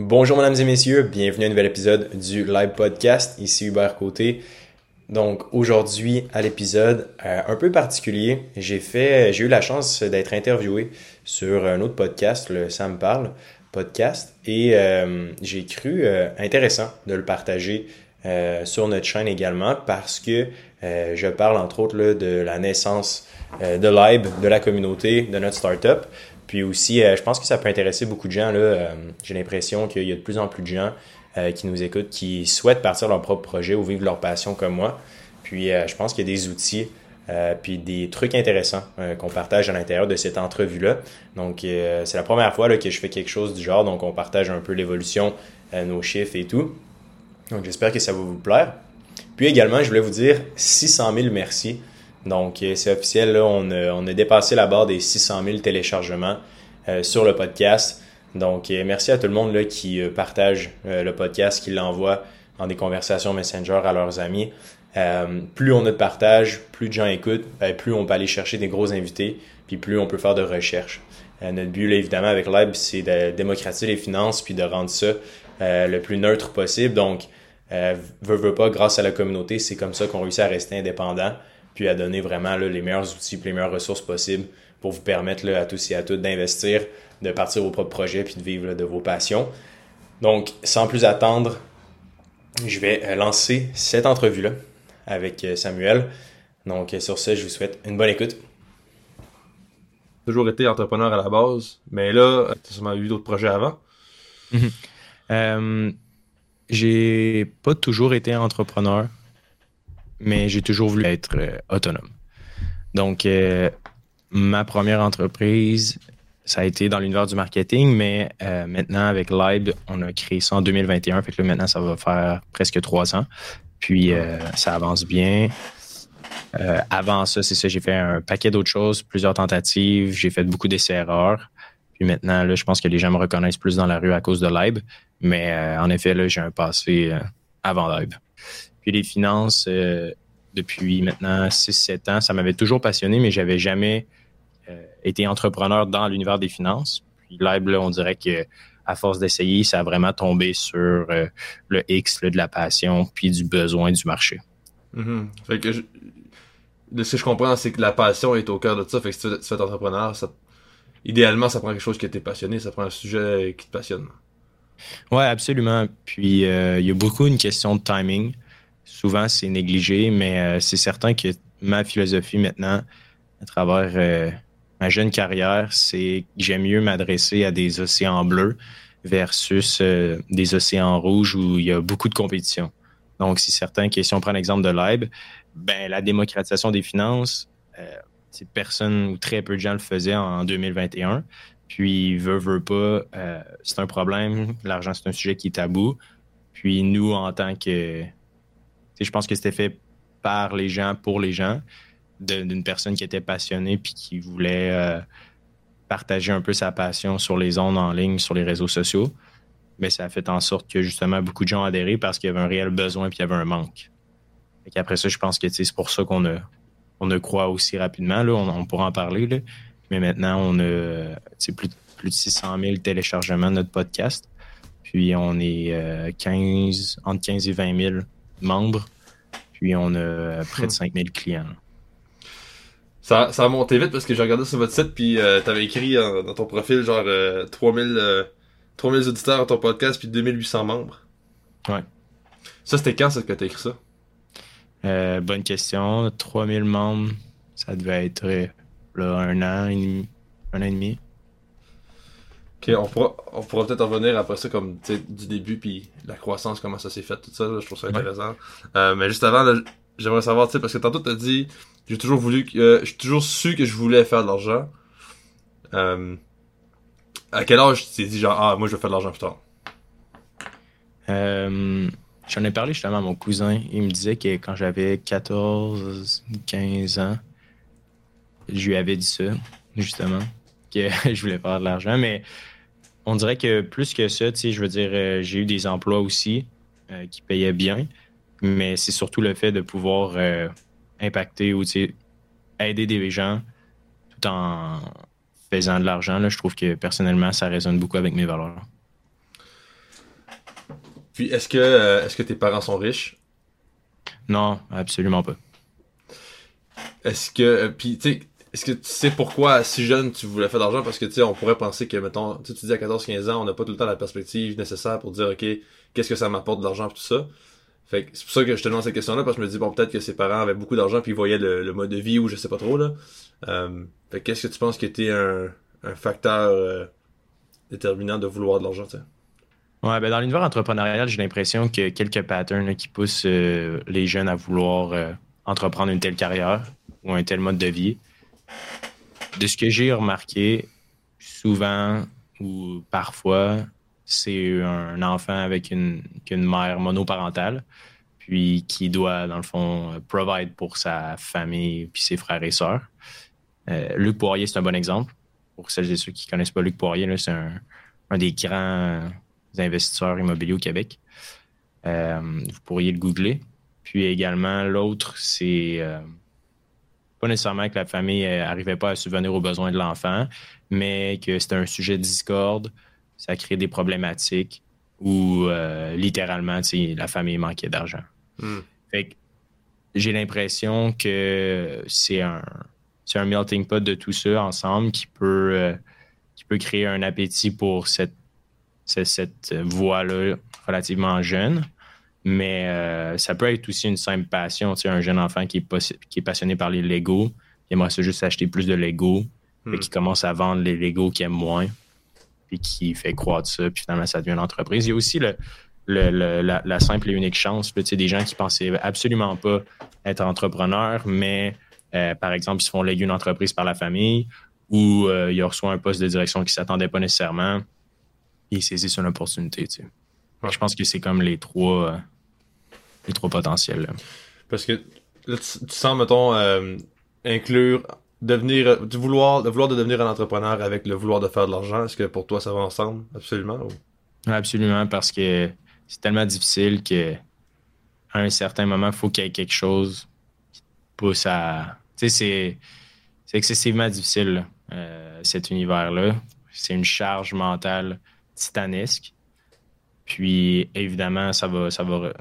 Bonjour mesdames et messieurs, bienvenue à un nouvel épisode du Live Podcast. Ici Hubert Côté. Donc aujourd'hui à l'épisode euh, un peu particulier, j'ai fait, j'ai eu la chance d'être interviewé sur un autre podcast, le Sam parle podcast, et euh, j'ai cru euh, intéressant de le partager sur notre chaîne également parce que je parle entre autres de la naissance de Live, de la communauté, de notre startup. Puis aussi, je pense que ça peut intéresser beaucoup de gens. Là. j'ai l'impression qu'il y a de plus en plus de gens euh, qui nous écoutent, qui souhaitent partir leur propre projet ou vivre leur passion comme moi. Puis euh, je pense qu'il y a des outils euh, puis des trucs intéressants qu'on partage à l'intérieur de cette entrevue-là. Donc, c'est la première fois que je fais quelque chose du genre. Donc, on partage un peu l'évolution, nos chiffres et tout. Donc, j'espère que ça va vous plaire. Puis également, je voulais vous dire 600 000 merci. Donc, c'est officiel, là, on, a, dépassé la barre des 600 000 téléchargements sur le podcast. Donc, euh, merci à tout le monde là, qui euh, partage euh, le podcast, qui l'envoie dans des conversations Messenger à leurs amis. plus on a de partage, plus de gens écoutent, ben, plus on peut aller chercher des gros invités, puis plus on peut faire de recherche. notre but, là, évidemment, avec Live, c'est de démocratiser les finances, puis de rendre ça le plus neutre possible. Donc, euh, veut, veut pas, grâce à la communauté, c'est comme ça qu'on réussit à rester indépendant, puis à donner vraiment là, les meilleurs outils, les meilleures ressources possibles pour vous permettre là, à tous et à toutes d'investir de partir vos propres projets puis de vivre de vos passions. Donc, sans plus attendre, je vais euh, lancer cette entrevue-là avec euh, Samuel. Donc, euh, sur ce, je vous souhaite une bonne écoute. Toujours été entrepreneur à la base, mais là, tu as sûrement eu d'autres projets avant. J'ai pas toujours été entrepreneur, mais j'ai toujours voulu être autonome. Donc, ma première entreprise, ça a été dans l'univers du marketing, mais euh, maintenant, avec Live, on a créé ça en 2021. Fait que là, maintenant, ça va faire presque trois ans. Puis, euh, ça avance bien. Euh, avant ça, c'est ça, j'ai fait un paquet d'autres choses, plusieurs tentatives. J'ai fait beaucoup d'essais-erreurs. Puis maintenant, là, je pense que les gens me reconnaissent plus dans la rue à cause de Live. Mais en effet, là, j'ai un passé avant Live. Puis les finances, depuis maintenant 6-7 ans, ça m'avait toujours passionné, mais j'avais jamais euh, été entrepreneur dans l'univers des finances. Puis là, on dirait que à force d'essayer, ça a vraiment tombé sur euh, le X de la passion puis du besoin du marché. Mm-hmm. Fait que de ce que je comprends, c'est que la passion est au cœur de ça. Fait que si tu, fais entrepreneur, idéalement, ça prend quelque chose qui était passionné, ça prend un sujet qui te passionne. Oui, absolument. Puis euh, il y a beaucoup une question de timing. Souvent, c'est négligé, mais c'est certain que ma philosophie maintenant, à travers ma jeune carrière, c'est que j'aime mieux m'adresser à des océans bleus versus euh, des océans rouges où il y a beaucoup de compétition. Donc, c'est certain que si on prend l'exemple de l'EIB, ben, la démocratisation des finances, euh, personne ou très peu de gens le faisaient en 2021. Puis, veut, veut pas, euh, c'est un problème. L'argent, c'est un sujet qui est tabou. Puis, nous, en tant que. Je pense que c'était fait par les gens, pour les gens d'une personne qui était passionnée puis qui voulait euh, partager un peu sa passion sur les ondes en ligne, sur les réseaux sociaux. Mais ça a fait en sorte que justement beaucoup de gens adhéré parce qu'il y avait un réel besoin puis il y avait un manque. Et après ça, je pense que c'est pour ça qu'on a, on a croit aussi rapidement. Là, on, pourra en parler. Là. Mais maintenant, on a plus, plus de 600 000 téléchargements de notre podcast. Puis on est 15, euh, entre 15 et 20 000 membres. Puis on a près de 5 hmm. 000 clients. Ça, ça a monté vite parce que j'ai regardé sur votre site, puis euh, t'avais écrit dans ton profil genre 3000, euh, 3000 euh, auditeurs à ton podcast, puis 2800 membres. Ouais. Ça, c'était quand ça, que t'as écrit ça? bonne question. 3000 membres, ça devait être là, un an et demi. Un an et demi. Ok, on pourra, on pourra peut-être revenir après ça, comme du début, puis la croissance, comment ça s'est fait, tout ça. je trouve ça intéressant. mais juste avant, j'aimerais savoir, tu sais, parce que tantôt, t'as dit j'ai toujours voulu, euh, j'ai toujours su que je voulais faire de l'argent. Euh, à quel âge tu t'es dit genre ah moi je veux faire de l'argent plus tard? Euh, j'en ai parlé justement à mon cousin. Il me disait que quand j'avais 14, 15 ans, je lui avais dit ça, justement, que je voulais faire de l'argent. Mais on dirait que plus que ça, tu sais, je veux dire, j'ai eu des emplois aussi qui payaient bien. Mais c'est surtout le fait de pouvoir impacter ou aider des gens tout en faisant de l'argent. Je trouve que personnellement, ça résonne beaucoup avec mes valeurs. Puis est-ce que, euh, est-ce que tes parents sont riches? Non, absolument pas. Est-ce que, euh, puis tu sais, est-ce que tu sais pourquoi si jeune tu voulais faire d'argent? Parce que tu sais, on pourrait penser que, mettons, tu dis à 14-15 ans, on n'a pas tout le temps la perspective nécessaire pour dire, OK, qu'est-ce que ça m'apporte de l'argent et tout ça? Fait que c'est pour ça que je te demande cette question-là, parce que je me dis, bon, peut-être que ses parents avaient beaucoup d'argent puis ils voyaient le, mode de vie ou je sais pas trop, là. Euh, fait que qu'est-ce que tu penses qui était un, facteur euh, déterminant de vouloir de l'argent, tu sais? Ouais, ben dans l'univers entrepreneurial, j'ai l'impression a quelques patterns qui poussent euh, les jeunes à vouloir euh, entreprendre une telle carrière ou un tel mode de vie. De ce que j'ai remarqué, souvent ou parfois, c'est un enfant avec une, une mère monoparentale, puis qui doit, dans le fond, provide pour sa famille puis ses frères et sœurs. Euh, Luc Poirier, c'est un bon exemple. Pour celles et ceux qui ne connaissent pas Luc Poirier, c'est un, un des grands investisseurs immobiliers au Québec. Euh, vous pourriez le googler. Puis également, l'autre, c'est euh, pas nécessairement que la famille n'arrivait pas à subvenir aux besoins de l'enfant, mais que c'était un sujet de discorde, ça crée des problématiques où euh, littéralement, la famille manquait d'argent. Hmm. Fait que j'ai l'impression que c'est un, c'est un melting pot de tout ça ensemble qui peut, euh, qui peut créer un appétit pour cette, cette, cette voie-là relativement jeune. Mais euh, ça peut être aussi une simple passion. Tu sais, un jeune enfant qui est, possi- qui est passionné par les Legos, qui aimerait ça juste acheter plus de Legos, Hmm. qui commence à vendre les Legos qu'il aime moins, puis qui fait croître ça, puis finalement ça devient une entreprise. Il y a aussi le, le- le- la, la simple et unique chance. là, tu sais, des gens qui pensaient absolument pas être entrepreneurs, mais euh, par exemple, ils se font léguer une entreprise par la famille ou euh, ils reçoivent un poste de direction qui ne s'attendait pas nécessairement. Ils saisissent une opportunité. Tu sais. Ouais. Je pense que c'est comme les trois, les trois potentiels. là. Parce que là, tu, tu sens, mettons, euh, inclure, devenir, du vouloir, le vouloir de devenir un entrepreneur avec le vouloir de faire de l'argent. Est-ce que pour toi, ça va ensemble? Absolument. ou- Absolument, parce que c'est tellement difficile que à un certain moment, il faut qu'il y ait quelque chose qui te pousse à. Tu sais, c'est, c'est excessivement difficile, là, euh, cet univers-là. C'est une charge mentale titanesque. Puis, évidemment, ça va, ça va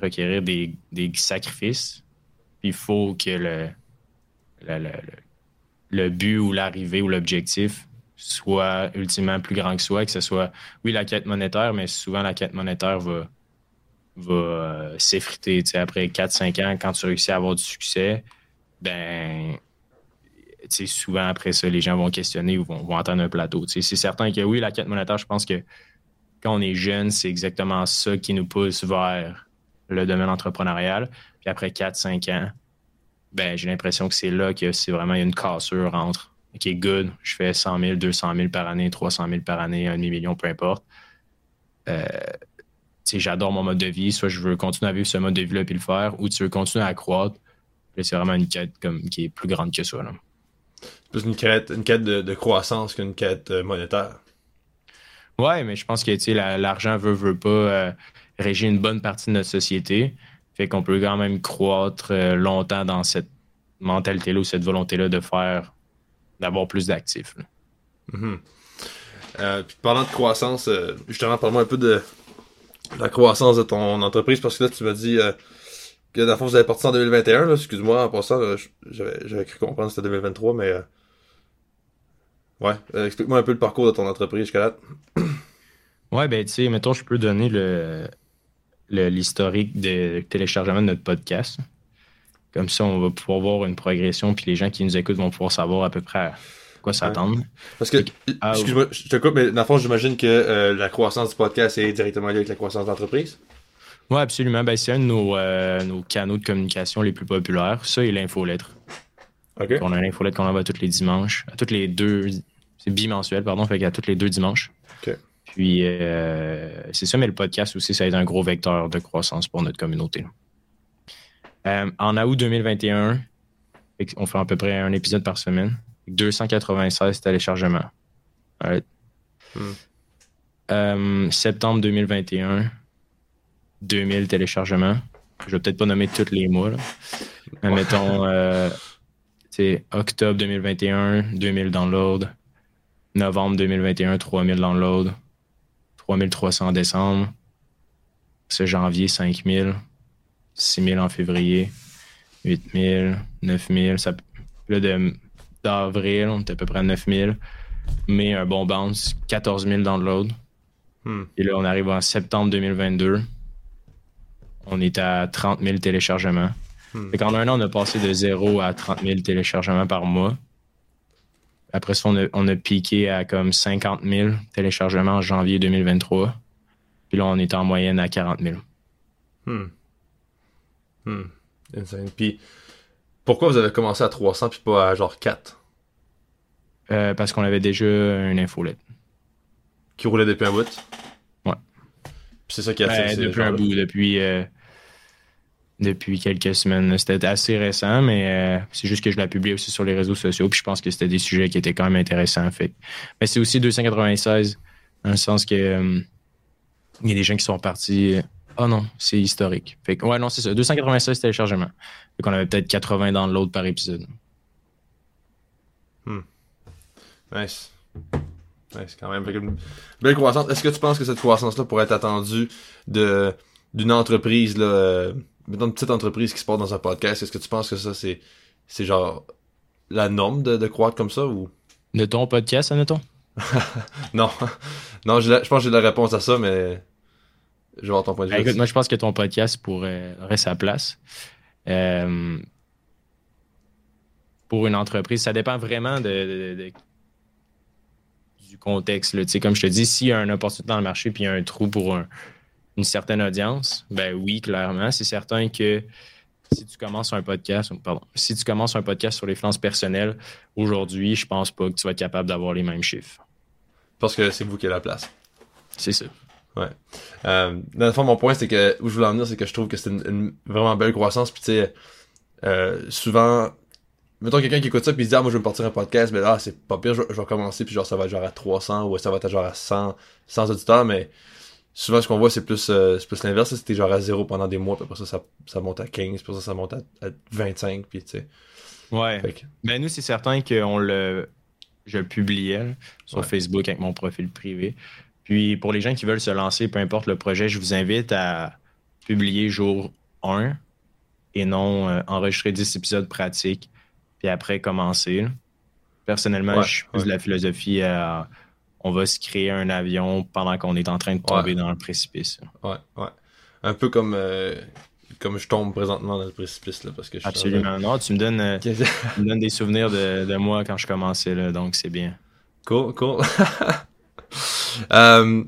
requérir des, des sacrifices. Il faut que le, le, le, le- but ou l'arrivée ou l'objectif soit ultimement plus grand que soi, que ce soit oui, la quête monétaire, mais souvent la quête monétaire va, va euh, s'effriter. Après 4-5 ans, quand tu réussis à avoir du succès, ben, souvent après ça, les gens vont questionner ou vont, vont entendre un plateau. C'est certain que oui, la quête monétaire, je pense que quand on est jeune, c'est exactement ça qui nous pousse vers le domaine entrepreneurial. Puis après 4-5 ans, ben, j'ai l'impression que c'est là que c'est vraiment une cassure entre OK, good, je fais 100 000, 200 000 par année, 300 000 par année, un demi-million, peu importe. Euh, j'adore mon mode de vie. Soit je veux continuer à vivre ce mode de vie-là puis le faire, ou tu veux continuer à croître. C'est vraiment une quête comme, qui est plus grande que ça. C'est plus une quête, une quête de, de croissance qu'une quête euh, monétaire. Ouais, mais je pense que tu sais, la- l'argent veut, veut pas euh, régir une bonne partie de notre société. Fait qu'on peut quand même croître euh, longtemps dans cette mentalité-là ou cette volonté-là de faire, d'avoir plus d'actifs. Mhm. Euh, puis parlant de croissance, euh, justement, parle-moi un peu de la croissance de ton entreprise, parce que là, tu m'as dit euh, que dans le fond, vous avez parti en 2021, là, excuse-moi, en passant, j'avais, cru comprendre que c'était 2023, mais... Ouais, explique-moi un peu le parcours de ton entreprise jusqu'à là. Ouais, ben, tu sais, mettons, je peux donner le- l'historique de téléchargement de notre podcast. Comme ça, on va pouvoir voir une progression, puis les gens qui nous écoutent vont pouvoir savoir à peu près à quoi s'attendre. Parce que, Ah, excuse-moi, je te coupe, mais dans le fond, j'imagine que euh, la croissance du podcast est directement liée avec la croissance de l'entreprise. Oui, absolument. Ben, c'est un de nos, euh, nos canaux de communication les plus populaires. Ça et l'infolettre. On a une infolette qu'on envoie tous les dimanches, à toutes les deux, c'est bimensuel, pardon, fait qu'à tous les deux dimanches. OK. Puis, euh, c'est ça, mais le podcast aussi, ça a été un gros vecteur de croissance pour notre communauté. Euh, en août 2021, fait qu'on fait à peu près un épisode par semaine, 296 téléchargements. Hmm. Euh, septembre 2021, 2000 téléchargements. Je vais peut-être pas nommer tous les mois, là. mais Ouais. mettons, c'est octobre 2021, 2000 downloads. Novembre 2021, 3000 downloads. 3300 en décembre. C'est janvier, 5 000. 6 000 en février. 8 000, 9 000. Ça, là, de, d'avril, on était à peu près à 9 000. Mais un bon bounce, 14 000 downloads. Hmm. Et là, on arrive en septembre 2022. On est à 30 000 téléchargements. Hmm. Fait qu'en un an, on a passé de 0 à 30 000 téléchargements par mois. Après ça, on a, on a piqué à comme 50 000 téléchargements en janvier 2023. Puis là, on est en moyenne à 40 000. Hmm. Hmm. Insane. Puis, pourquoi vous avez commencé à 300 puis pas à genre 4 Euh, parce qu'on avait déjà une infolette. qui roulait depuis un bout? Ouais. Puis c'est ça qui a fait. Ben, depuis un bout, depuis, euh, depuis quelques semaines. C'était assez récent, mais euh, c'est juste que je l'ai publié aussi sur les réseaux sociaux. Puis je pense que c'était des sujets qui étaient quand même intéressants. Fait. Mais c'est aussi 296, dans le sens que euh, il y a des gens qui sont partis. Oh non, c'est historique. Fait que, ouais, non, c'est ça. 296 téléchargements. Fait qu'on avait peut-être 80 dans l'autre par épisode. Nice. Nice, quand même. Belle croissance. Est-ce que tu penses que cette croissance-là pourrait être attendue d'une entreprise, là, mettons une petite entreprise qui se porte dans un podcast? Est-ce que tu penses que ça, c'est c'est genre la norme de, de croître comme ça ou? De ton podcast, admettons? Non. non, la- je pense que j'ai la réponse à ça, mais. Je vais avoir ton point de vue. Ben, écoute, moi, je pense que ton podcast pourrait, aurait sa place. Euh, pour une entreprise, ça dépend vraiment de, de- de- du contexte. là. Tu sais, Comme je te dis, s'il y a une opportunité dans le marché puis il y a un trou pour un- une certaine audience, ben oui, clairement. C'est certain que si tu commences un podcast, pardon, si tu commences un podcast sur les finances personnelles, aujourd'hui, je pense pas que tu vas être capable d'avoir les mêmes chiffres. Parce que c'est vous qui avez la place. C'est ça. Euh, dans le fond, mon point, c'est que, où je voulais en venir, c'est que je trouve que c'est une, une vraiment belle croissance. Puis, tu sais, euh, souvent, mettons quelqu'un qui écoute ça, puis il se dit, ah, moi, je vais me partir un podcast, mais là, c'est pas pire, je, je vais commencer, puis genre, ça va être genre à 300, ou ça va être genre à 100, 100 auditeurs, mais souvent, ce qu'on voit, c'est plus, euh, c'est plus l'inverse, c'était genre à 0 pendant des mois, puis après ça, ça, ça monte à 15, puis après ça, ça monte à, à 25, puis tu sais. Ouais. Que, Ben nous, c'est certain qu'on le. Je le publiais sur Ouais. Facebook avec mon profil privé. Puis pour les gens qui veulent se lancer, peu importe le projet, je vous invite à publier jour 1 et non euh, enregistrer 10 épisodes pratiques, puis après commencer. Personnellement, Ouais, je suis plus ouais. de la philosophie à on va se créer un avion pendant qu'on est en train de tomber Ouais. dans le précipice. ouais, ouais. Un peu comme, euh, comme je tombe présentement dans le précipice, là, parce que je suis Absolument. Non, tu me donnes, euh, tu me donnes des souvenirs de, de moi quand je commençais, là, donc c'est bien. Cool, cool. euh,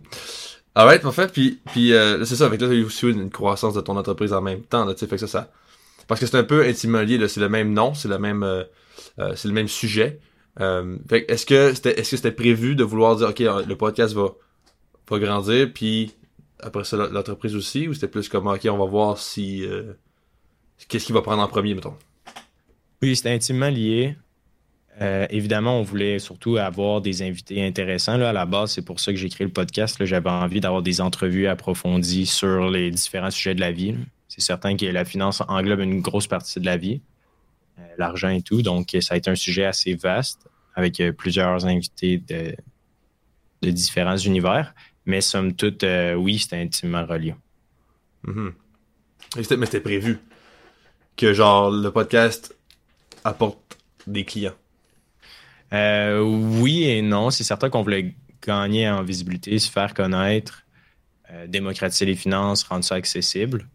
alright, parfait. Puis, puis euh, c'est ça, avec là, il y a aussi une croissance de ton entreprise en même temps, là, tu sais, fait que ça, ça... Parce que c'est un peu intimement lié, c'est le même nom, c'est le même, c'est le même sujet. Euh, est-ce que c'était, prévu de vouloir dire, ok, euh, le podcast va, grandir, puis après ça, l'entreprise aussi, ou c'était plus comme, ok, on va voir si, euh, qu'est-ce qui va prendre en premier, mettons? Oui, c'était intimement lié. Évidemment, on voulait surtout avoir des invités intéressants. Là, à la base, c'est pour ça que j'ai créé le podcast. J'avais envie d'avoir des entrevues approfondies sur les différents sujets de la vie. C'est certain que la finance englobe une grosse partie de la vie, l'argent et tout. Donc, ça a été un sujet assez vaste avec euh, plusieurs invités de, de différents univers. Mais somme toute, euh, oui, c'était intimement relié. Mhm. C'était- Mais c'était prévu que, genre, le podcast apporte des clients. Euh, oui et non. C'est certain qu'on voulait gagner en visibilité, se faire connaître, euh, démocratiser les finances, rendre ça accessible.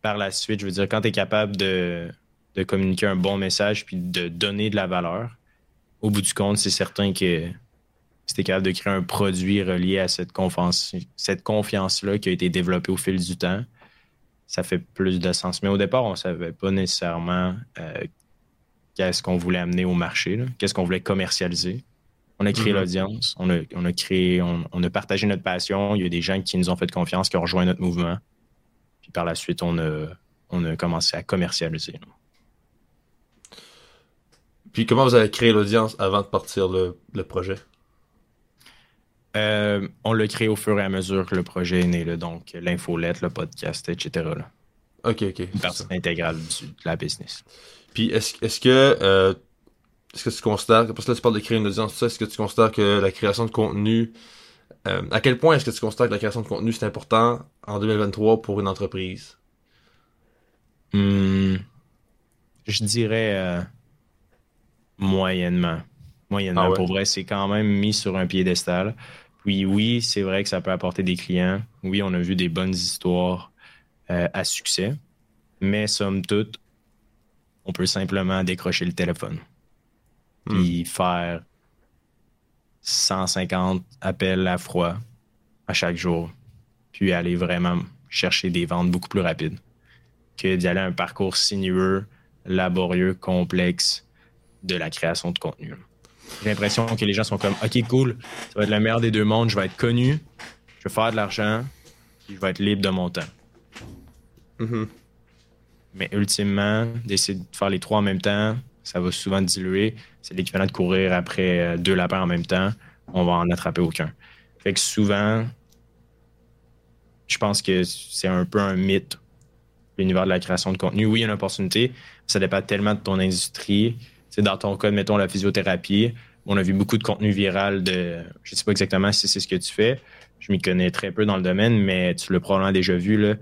Par la suite, je veux dire, quand tu es capable de, de communiquer un bon message puis de donner de la valeur, au bout du compte, c'est certain que es capable de créer un produit relié à cette confiance, cette confiance-là qui a été développée au fil du temps, ça fait plus de sens. Mais au départ, on ne savait pas nécessairement euh, qu'est-ce qu'on voulait amener au marché, qu'est-ce qu'on voulait commercialiser. On a créé Mhm. l'audience, on a, on a créé, on, on a partagé notre passion. Il y a des gens qui nous ont fait confiance, qui ont rejoint notre mouvement. Puis par la suite, on a, on a commencé à commercialiser. là. Puis comment vous avez créé l'audience avant de partir le, le projet? Euh, on l'a créé au fur et à mesure que le projet est né, là, donc l'infolette, le podcast, etc. là. Ok, ok. Une partie intégrale du- de la business. Puis est-ce est-ce que euh, est-ce que tu considères parce que là tu parles de créer une audience, est-ce que tu considères que la création de contenu euh, à quel point est-ce que tu constates que la création de contenu c'est important en 2023 pour une entreprise? Hmm, je dirais moyennement. Moyennement. Ah ouais? Pour vrai, c'est quand même mis sur un piédestal. Puis oui, c'est vrai que ça peut apporter des clients. Oui, on a vu des bonnes histoires euh, à succès. Mais somme toute, on peut simplement décrocher le téléphone. Puis faire 150 appels à froid à chaque jour. Puis aller vraiment chercher des ventes beaucoup plus rapides que d'y aller à un parcours sinueux, laborieux, complexe de la création de contenu. J'ai l'impression que les gens sont comme OK, cool, ça va être le meilleur des deux mondes, je vais être connu, je vais faire de l'argent, puis je vais être libre de mon temps. Mhm. Mais ultimement, d'essayer de faire les trois en même temps, ça va souvent diluer. C'est l'équivalent de courir après euh, deux lapins en même temps. On va en attraper aucun. Fait que souvent, je pense que c'est un peu un mythe, l'univers de la création de contenu. Oui, il y a une opportunité. Ça dépend tellement de ton industrie. C'est dans ton cas, mettons la physiothérapie. On a vu beaucoup de contenu viral de. Je ne sais pas exactement si c'est ce que tu fais. Je m'y connais très peu dans le domaine, mais tu l'as probablement déjà vu, là,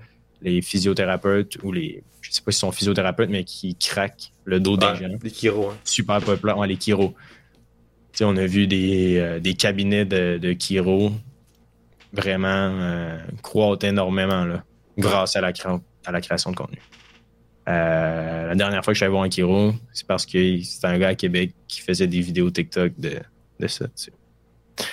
les physiothérapeutes ou les. Je sais pas si sont physiothérapeutes, mais qui craquent le dos des gens. les Kiro, hein. Super populaire. Ouais, les chiro. Tu sais, on a vu des, euh, des cabinets de, de chiro vraiment euh, croître énormément là, grâce à la, créa- à la création de contenu. Euh, la dernière fois que je suis allé voir un chiro, c'est parce que c'était un gars à Québec qui faisait des vidéos TikTok de, de ça. tu sais.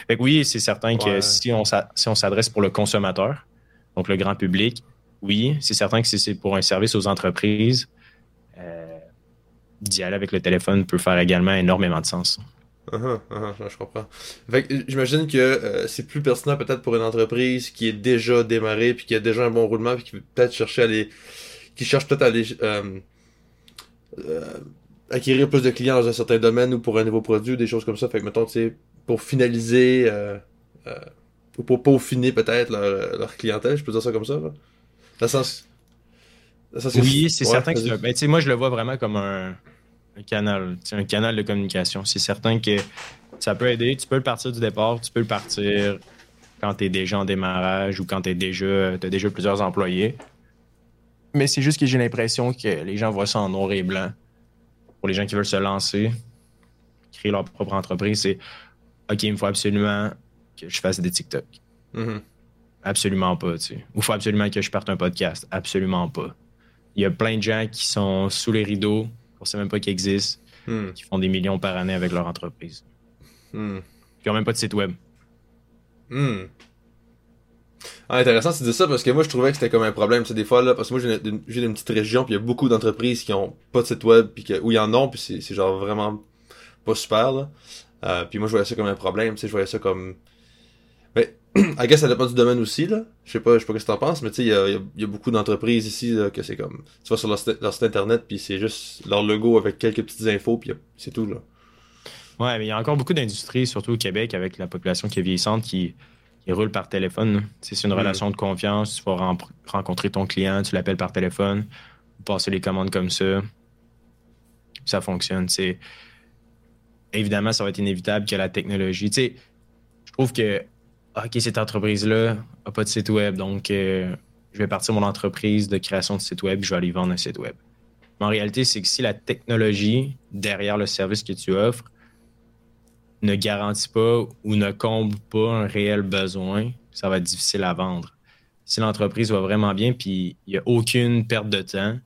Fait que oui, c'est certain que si on s'a- si on s'adresse pour le consommateur, donc le grand public, oui, c'est certain que si c'est pour un service aux entreprises, euh, d'y aller avec le téléphone peut faire également énormément de sens. Uh-huh, uh-huh, je comprends. Fait que, j'imagine que euh, c'est plus pertinent peut-être pour une entreprise qui est déjà démarrée puis qui a déjà un bon roulement puis qui veut peut-être chercher à aller qui cherche peut-être à aller euh, euh, acquérir plus de clients dans un certain domaine ou pour un nouveau produit ou des choses comme ça. Fait que mettons, tu sais, pour finaliser euh, ou pour peaufiner peut-être leur, leur clientèle, je peux dire ça comme ça. Là. Dans le sens. dans le sens que- Oui, c'est Ouais, certain que vas-y. c'est un- ben, tu sais, moi, je le vois vraiment comme un, un canal, un canal de communication. C'est certain que ça peut aider. Tu peux le partir du départ, tu peux le partir quand tu es déjà en démarrage ou quand tu as déjà, t'as déjà plusieurs employés. Mais c'est juste que j'ai l'impression que les gens voient ça en noir et blanc. Pour les gens qui veulent se lancer, créer leur propre entreprise, c'est OK, il me faut absolument que je fasse des TikTok. Mhm. Absolument pas, tu sais. Ou il faut absolument que je parte un podcast. Absolument pas. Il y a plein de gens qui sont sous les rideaux, on sait même pas qu'ils existent, Hmm. qui font des millions par année avec leur entreprise. Hmm. Qui ont même pas de site web. Ah, intéressant, tu dis ça parce que moi je trouvais que c'était comme un problème. C'est des fois là, parce que moi j'ai une, une petite région puis il y a beaucoup d'entreprises qui ont pas de site web puis que, où ils en ont puis c'est, genre vraiment pas super là. Euh, puis moi je voyais ça comme un problème, tu sais, je voyais ça comme. Mais, I guess ça dépend du domaine aussi là. Je sais pas, je sais pas ce que t'en penses, mais tu sais, il y a, y a- beaucoup d'entreprises ici là, que c'est comme. Tu vas sur leur site, leur site internet puis c'est juste leur logo avec quelques petites infos puis c'est tout là. Ouais, mais il y a encore beaucoup d'industries, surtout au Québec, avec la population qui est vieillissante, qui, qui roule par téléphone. C'est une Mm. relation de confiance. Tu vas ren- rencontrer ton client, tu l'appelles par téléphone, vous passez les commandes comme ça. Ça fonctionne. Évidemment, ça va être inévitable que la technologie. Tu sais, je trouve que, OK, cette entreprise-là n'a pas de site web, donc euh, je vais partir mon entreprise de création de site web, je vais aller vendre un site web. Mais en réalité, c'est que si la technologie derrière le service que tu offres ne garantit pas ou ne comble pas un réel besoin, ça va être difficile à vendre. Si l'entreprise va vraiment bien puis il n'y a aucune perte de temps,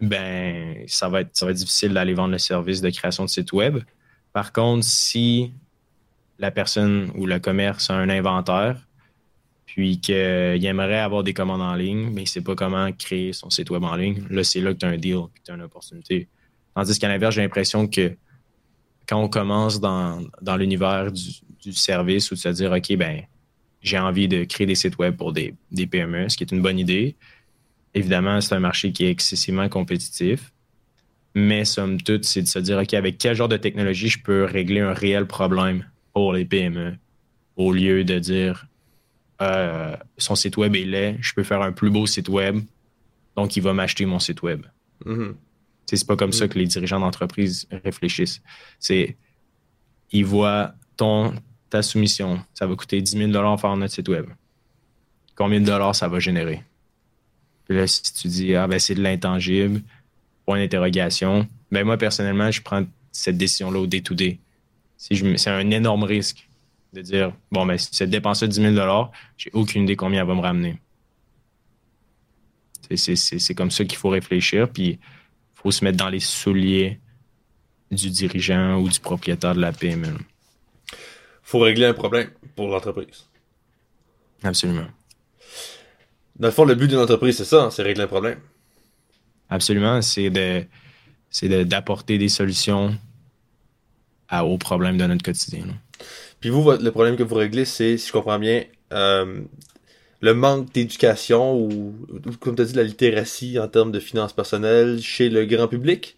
ben ça va être, ça va être difficile d'aller vendre le service de création de site web. Par contre, si la personne ou le commerce a un inventaire, puis qu'il aimerait avoir des commandes en ligne, mais il ne sait pas comment créer son site web en ligne, là, c'est là que tu as un deal puis tu as une opportunité. Tandis qu'à l'inverse, j'ai l'impression que quand on commence dans, dans l'univers du, service ou de se dire, OK, ben, j'ai envie de créer des sites web pour des, des PME, ce qui est une bonne idée. Évidemment, c'est un marché qui est excessivement compétitif. Mais somme toute, c'est de se dire, OK, avec quel genre de technologie je peux régler un réel problème pour les PME au lieu de dire, euh, son site web est laid, je peux faire un plus beau site web, donc il va m'acheter mon site web. Mhm. Sais, C'est pas comme ça que les dirigeants d'entreprise réfléchissent. C'est ils voient ton ta soumission, ça va coûter 10 000 faire notre site web. Combien de dollars ça va générer? Puis là, si tu dis, ah ben c'est de l'intangible, point d'interrogation, ben moi personnellement, je prends cette décision-là au day-to-day. Si c'est un énorme risque de dire, bon, ben si cette dépense 10 000 j'ai aucune idée combien elle va me ramener. C'est comme ça qu'il faut réfléchir, puis faut se mettre dans les souliers du dirigeant ou du propriétaire de la PME faut régler un problème pour l'entreprise. Absolument. Dans le fond, le but d'une entreprise, c'est ça, hein, c'est régler un problème. Absolument, c'est de c'est d'apporter des solutions à, aux problèmes de notre quotidien. Puis vous, le problème que vous réglez, c'est, si je comprends bien, euh, le manque d'éducation ou, comme tu as dit, la littératie en termes de finances personnelles chez le grand public?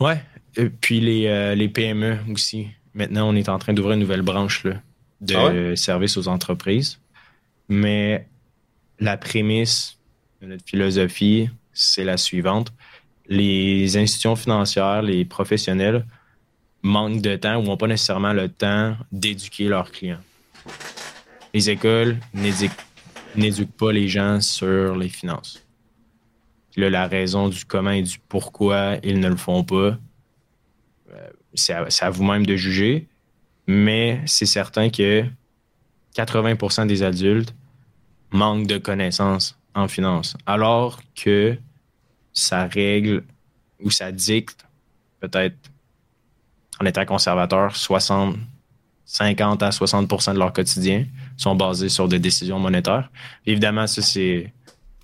Ouais, et puis les, euh, les PME aussi. Maintenant, on est en train d'ouvrir une nouvelle branche de ah services aux entreprises. Mais la prémisse de notre philosophie, c'est la suivante. Les institutions financières, les professionnels manquent de temps ou n'ont pas nécessairement le temps d'éduquer leurs clients. Les écoles n'éduquent pas les gens sur les finances. la raison du comment et du pourquoi ils ne le font pas, c'est à, vous-même de juger, mais c'est certain que 80% des adultes manquent de connaissances en finance, alors que ça règle ou ça dicte, peut-être en étant conservateur, 60, 50 à 60% de leur quotidien sont basés sur des décisions monétaires. Évidemment, ça, c'est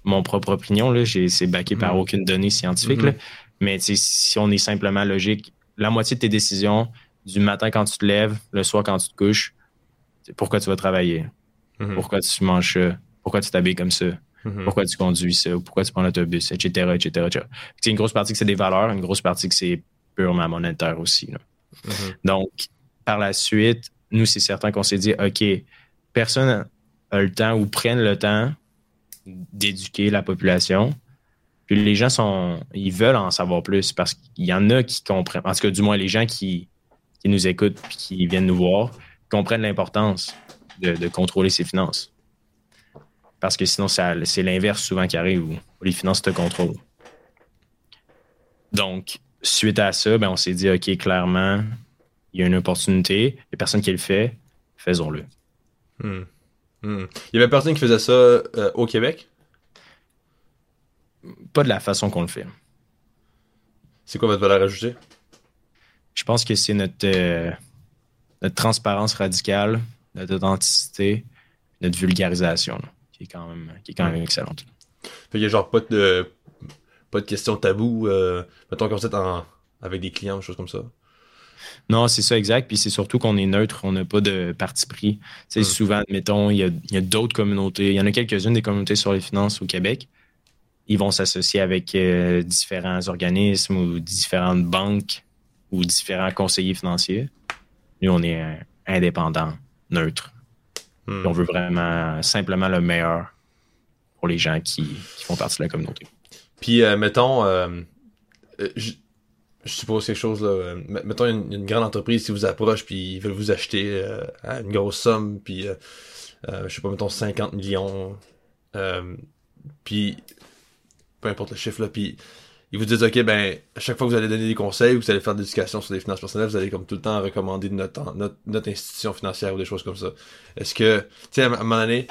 mon propre opinion. C'est baqué par mm-hmm. aucune donnée scientifique. Mm-hmm. Mais si on est simplement logique, la moitié de tes décisions du matin quand tu te lèves, le soir quand tu te couches, c'est pourquoi tu vas travailler, mhm. pourquoi tu manges ça, pourquoi tu t'habilles comme ça, pourquoi tu conduis ça, pourquoi tu prends l'autobus, etc., etc., etc. C'est une grosse partie que c'est des valeurs, une grosse partie que c'est purement monétaire aussi. Donc, par la suite, nous, c'est certain qu'on s'est dit, OK, personne a le temps ou prenne le temps d'éduquer la population les gens sont, ils veulent en savoir plus parce qu'il y en a qui comprennent, en tout cas, du moins les gens qui, nous écoutent et qui viennent nous voir, comprennent l'importance de, contrôler ses finances. Parce que sinon, c'est l'inverse souvent qui arrive où les finances te contrôlent. Donc, suite à ça, ben, on s'est dit, OK, clairement, il y a une opportunité, il n'y a personne qui le fait, faisons-le. Hmm. Hmm. Il y avait personne qui faisait ça euh, au Québec? pas de la façon qu'on le fait. C'est quoi votre valeur ajoutée? Je pense que c'est notre, euh, notre transparence radicale, notre authenticité, notre vulgarisation, qui est quand même, qui est quand même excellente. Il n'y a genre pas de, pas de questions taboues, euh, mettons comme ça avec des clients, des choses comme ça. Non, c'est ça, exact. Puis c'est surtout qu'on est neutre, on n'a pas de parti pris. C'est Souvent, mettons, il y a, y a d'autres communautés. Il y en a quelques-unes des communautés sur les finances au Québec ils vont s'associer avec euh, différents organismes ou différentes banques ou différents conseillers financiers. Nous, on est indépendant, neutre. Hmm. On veut vraiment simplement le meilleur pour les gens qui, font partie de la communauté. Puis, euh, mettons, euh, je, suppose quelque chose, là, mettons une, grande entreprise qui vous approche, puis ils veulent vous acheter à une grosse somme, puis, je sais pas, mettons 50 millions. puis peu importe le chiffre, là, puis ils vous disent, OK, ben, à chaque fois que vous allez donner des conseils ou que vous allez faire de l'éducation sur les finances personnelles, vous allez comme tout le temps recommander notre, institution financière ou des choses comme ça. Est-ce que, tu sais, à un moment donné,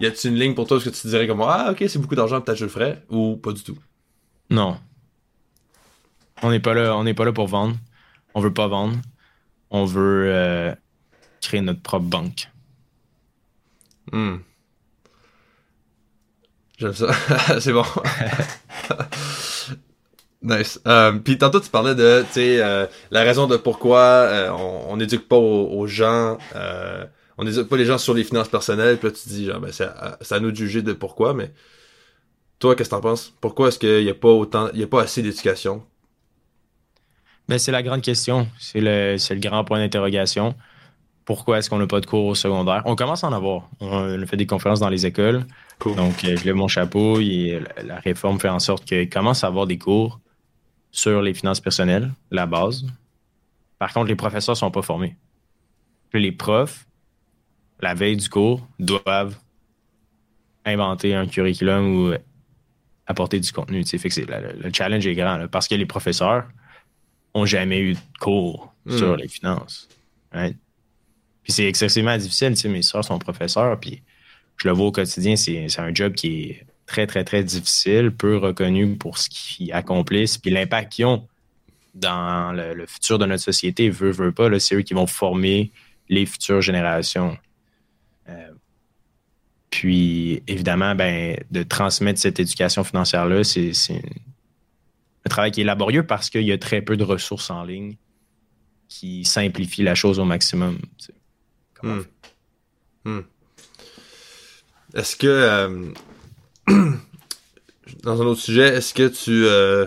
y a-t-il une ligne pour toi, est-ce que tu dirais comme, ah, OK, c'est beaucoup d'argent, peut-être je le ferais, ou pas du tout? Non. On n'est pas là, on n'est pas là pour vendre. On veut pas vendre. On veut euh, créer notre propre banque. Hmm. J'aime ça. c'est bon. nice. Euh, puis tantôt, tu parlais de, euh, la raison de pourquoi euh, on n'éduque pas aux, gens, on n'éduque pas les gens sur les finances personnelles. Puis là, tu dis, genre, ben, c'est à, nous de juger de pourquoi, mais toi, qu'est-ce que t'en penses? Pourquoi est-ce qu'il n'y a pas autant, il y a pas assez d'éducation? Ben, c'est la grande question. C'est le, c'est le grand point d'interrogation. Pourquoi est-ce qu'on n'a pas de cours au secondaire? On commence à en avoir. On a fait des conférences dans les écoles. Donc, euh, je lève mon chapeau et la réforme fait en sorte qu'il commence à avoir des cours sur les finances personnelles, la base. Par contre, les professeurs ne sont pas formés. les profs, la veille du cours, doivent inventer un curriculum ou apporter du contenu. Fait que le, challenge est grand parce que les professeurs ont jamais eu de cours hmm. sur les finances. Puis c'est excessivement difficile. Mes soeurs sont professeurs, puis je le vois au quotidien. C'est un job qui est très, très, très difficile, peu reconnu pour ce qu'ils accomplissent, puis l'impact qu'ils ont dans le, futur de notre société, veut, veut pas, c'est eux qui vont former les futures générations. Euh, puis, évidemment, ben, de transmettre cette éducation financière-là, c'est un travail qui est laborieux parce qu'il y a très peu de ressources en ligne qui simplifient la chose au maximum. Hmm. Hmm. Est-ce que, euh, dans un autre sujet, est-ce que tu... Euh,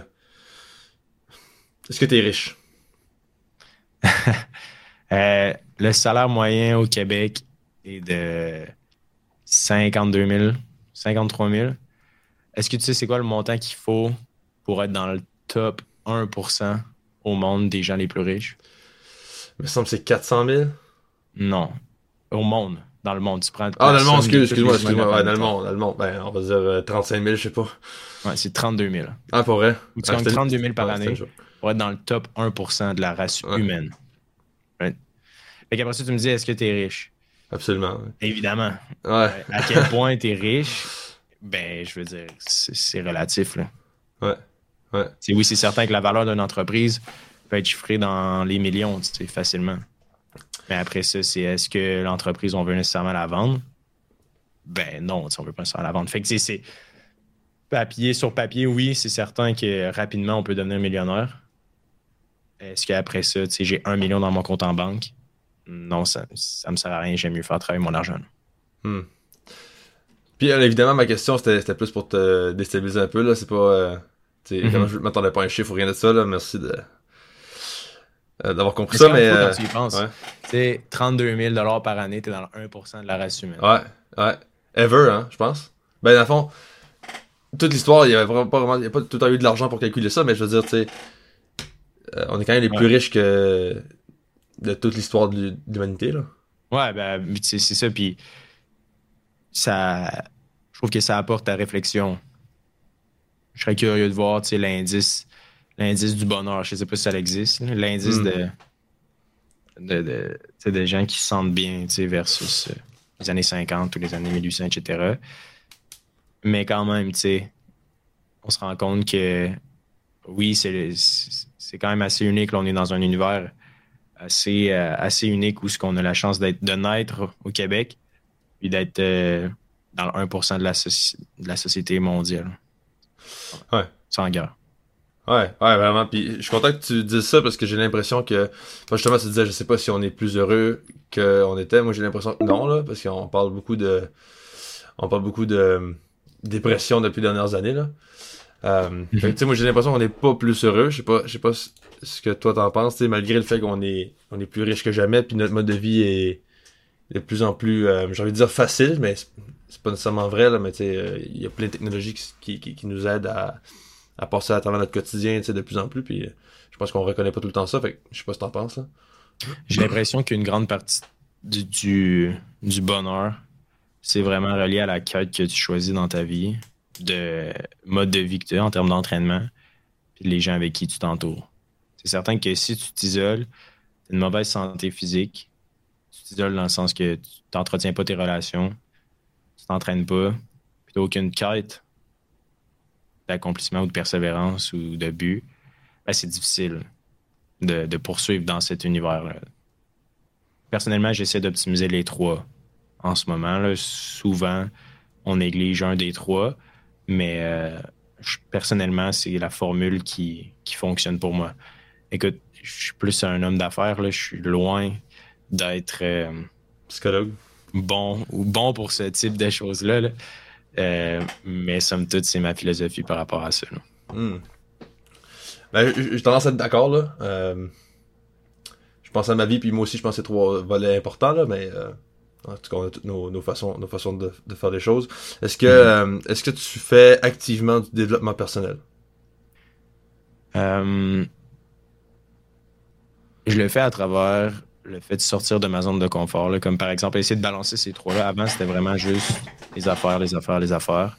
est-ce que tu es riche? Euh, le salaire moyen au Québec est de 52 000, 53 000. Est-ce que tu sais c'est quoi le montant qu'il faut pour être dans le top 1% au monde des gens les plus riches? Il me semble que c'est 400 000. Non. Au monde. Dans le monde. Tu prends ah, dans le monde, excuse-moi, excuse-moi. Ouais, dans le monde, dans le monde. Ben, on va dire 35 euh, 000, je sais pas. Ouais, c'est 32 000. Ah, pour vrai? Ou tu gagnes 32 000 par année pour être dans le top 1% de la race humaine. Right? Fait qu'après ça, tu me dis, est-ce que tu es riche? Absolument. Évidemment. Ouais. À quel point tu es riche? Ben, je veux dire, c'est relatif, là. Ouais. Ouais. oui, c'est certain que la valeur d'une entreprise peut être chiffrée dans les millions, tu sais, facilement. Mais après ça, c'est est-ce que l'entreprise, on veut nécessairement la vendre? Ben non, on veut pas nécessairement la vendre. Fait que c'est papier sur papier, oui, c'est certain que rapidement, on peut devenir millionnaire. Est-ce qu'après ça, j'ai un million dans mon compte en banque? Non, ça, ça me sert à rien. J'aime mieux faire travailler mon argent. Hmm. Puis euh, évidemment, ma question, c'était plus pour te déstabiliser un peu. là C'est pas. Euh, mm Je m'attendais pas à un chiffre ou rien de ça. Là. Merci de. Euh, d'avoir compris ça, mais. Quand tu y penses. Ouais. 32 000 par année, t'es dans le 1% de la race humaine. Ouais, ouais. Ever, hein, je pense. Ben, dans le fond, toute l'histoire, il y avait vraiment pas vraiment. Il n'y a pas tout le temps eu de l'argent pour calculer ça, mais je veux dire, tu sais. on est quand même les plus riches que de toute l'histoire de l'humanité, là. Ouais, ben, c'est ça, puis ça... Je trouve que ça apporte ta réflexion. Je serais curieux de voir, l'indice l'indice du bonheur. Je sais pas si ça existe. L'indice hmm. de gens qui se sentent bien, versus euh, les années 50 ou les années 1800, etc. Mais quand même, on se rend compte que oui, c'est quand même assez unique. On est dans un univers assez, euh, assez unique où ce qu'on a la chance de naître au Québec puis d'être euh, dans le 1% de la, de la société mondiale. Ouais. Sans guerre. Ouais, ouais, vraiment. Puis je suis content que tu dises ça parce que j'ai l'impression que. justement, tu disais, je sais pas si on est plus heureux qu'on était. Moi, j'ai l'impression que non, là, parce qu'on parle beaucoup de. On parle beaucoup de dépression depuis les dernières années, là. Euh, mhm. moi, j'ai l'impression qu'on n'est pas plus heureux. Je sais pas, je sais pas ce que toi t'en penses, malgré le fait qu'on est, on est plus riche que jamais, puis notre mode de vie est de plus en plus, euh, j'ai envie de dire facile, mais c'est pas nécessairement vrai, là, mais euh, il y a plein de technologies qui, qui, nous aident à, à passer à travers notre quotidien, de plus en plus, puis euh, je pense qu'on reconnaît pas tout le temps ça, fait je sais pas ce que t'en penses, J'ai l'impression qu'une grande partie du, du, bonheur, c'est vraiment relié à la quête que tu choisis dans ta vie, de mode de vie que tu as en termes d'entraînement, puis les gens avec qui tu t'entoures. C'est certain que si tu t'isoles, tu as une mauvaise santé physique, tu t'isoles dans le sens que tu n'entretiens pas tes relations, t'entraînes pas, puis tu n'as aucune quête d'accomplissement ou de persévérance ou de but, ben, c'est difficile de, poursuivre dans cet univers-là. Personnellement, j'essaie d'optimiser les trois en ce moment. Souvent, on néglige un des trois, mais euh, personnellement, c'est la formule qui, qui fonctionne pour moi. Écoute, je suis plus un homme d'affaires, je suis loin d'être euh, psychologue? Bon ou bon pour ce type de choses-là. Euh, mais somme toute, c'est ma philosophie par rapport à ça. Hmm. Ben, j'ai tendance à être d'accord là. je pense à ma vie, puis moi aussi, je pense c'est trois volets importants, là, mais en tout cas, on a toutes nos, façons, nos façons de, faire des choses. Est-ce que, euh, est-ce que tu fais activement du développement personnel? Euh, je le fais à travers le fait de sortir de ma zone de confort. Comme par exemple, essayer de balancer ces trois-là. Avant, c'était vraiment juste les affaires, les affaires, les affaires.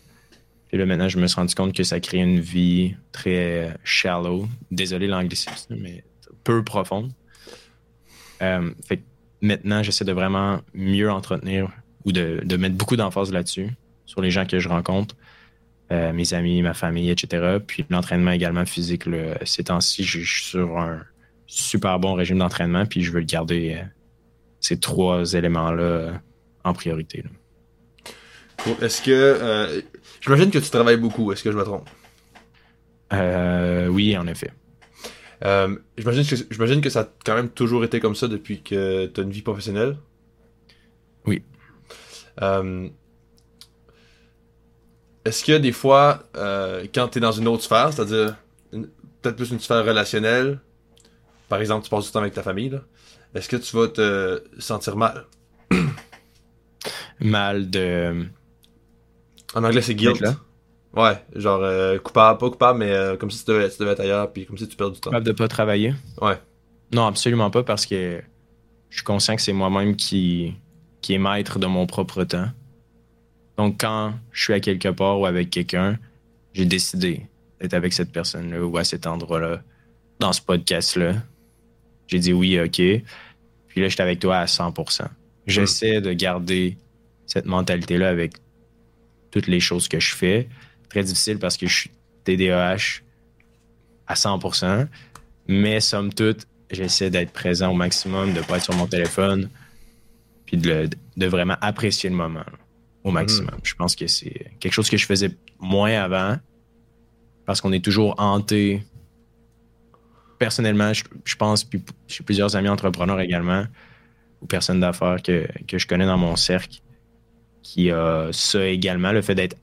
Puis là, maintenant, je me suis rendu compte que ça crée une vie très shallow. Désolé l'anglicisme, mais peu profonde. Euh, fait que maintenant, j'essaie de vraiment mieux entretenir ou de, mettre beaucoup d'emphase là-dessus, sur les gens que je rencontre, euh, mes amis, ma famille, etc. Puis l'entraînement également physique. Ces temps-ci, je suis sur un super bon régime d'entraînement, puis je veux garder euh, ces trois éléments-là euh, en priorité. Est-ce que. euh, J'imagine que tu travailles beaucoup, est-ce que je me trompe? Oui, en effet. J'imagine que, ça a quand même toujours été comme ça depuis que tu as une vie professionnelle? Oui. Est-ce que des fois, quand tu es dans une autre sphère, c'est-à-dire peut-être plus une sphère relationnelle, par exemple, tu passes du temps avec ta famille, est-ce que tu vas te sentir mal? Mal de. En anglais, c'est guilt. Là? Ouais, genre euh, coupable, pas coupable, mais euh, comme si tu devais, tu devais être ailleurs, puis comme si tu perds du temps. Capable de pas travailler? Ouais. Non, absolument pas, parce que je suis conscient que c'est moi-même qui, qui est maître de mon propre temps. Donc, quand je suis à quelque part ou avec quelqu'un, j'ai décidé d'être avec cette personne-là ou à cet endroit-là, dans ce podcast-là. J'ai dit oui, OK. Puis là, j'étais avec toi à 100%. J'essaie de garder cette mentalité-là avec toutes les choses que je fais. Très difficile parce que je suis TDAH à 100%. Mais somme toute, j'essaie d'être présent au maximum, de pas être sur mon téléphone, puis de, le- de vraiment apprécier le moment au maximum. Je pense que c'est quelque chose que je faisais moins avant, parce qu'on est toujours hanté. Personnellement, je, pense, puis j'ai plusieurs amis entrepreneurs également, ou personnes d'affaires que, je connais dans mon cercle, qui a ça également, le fait d'être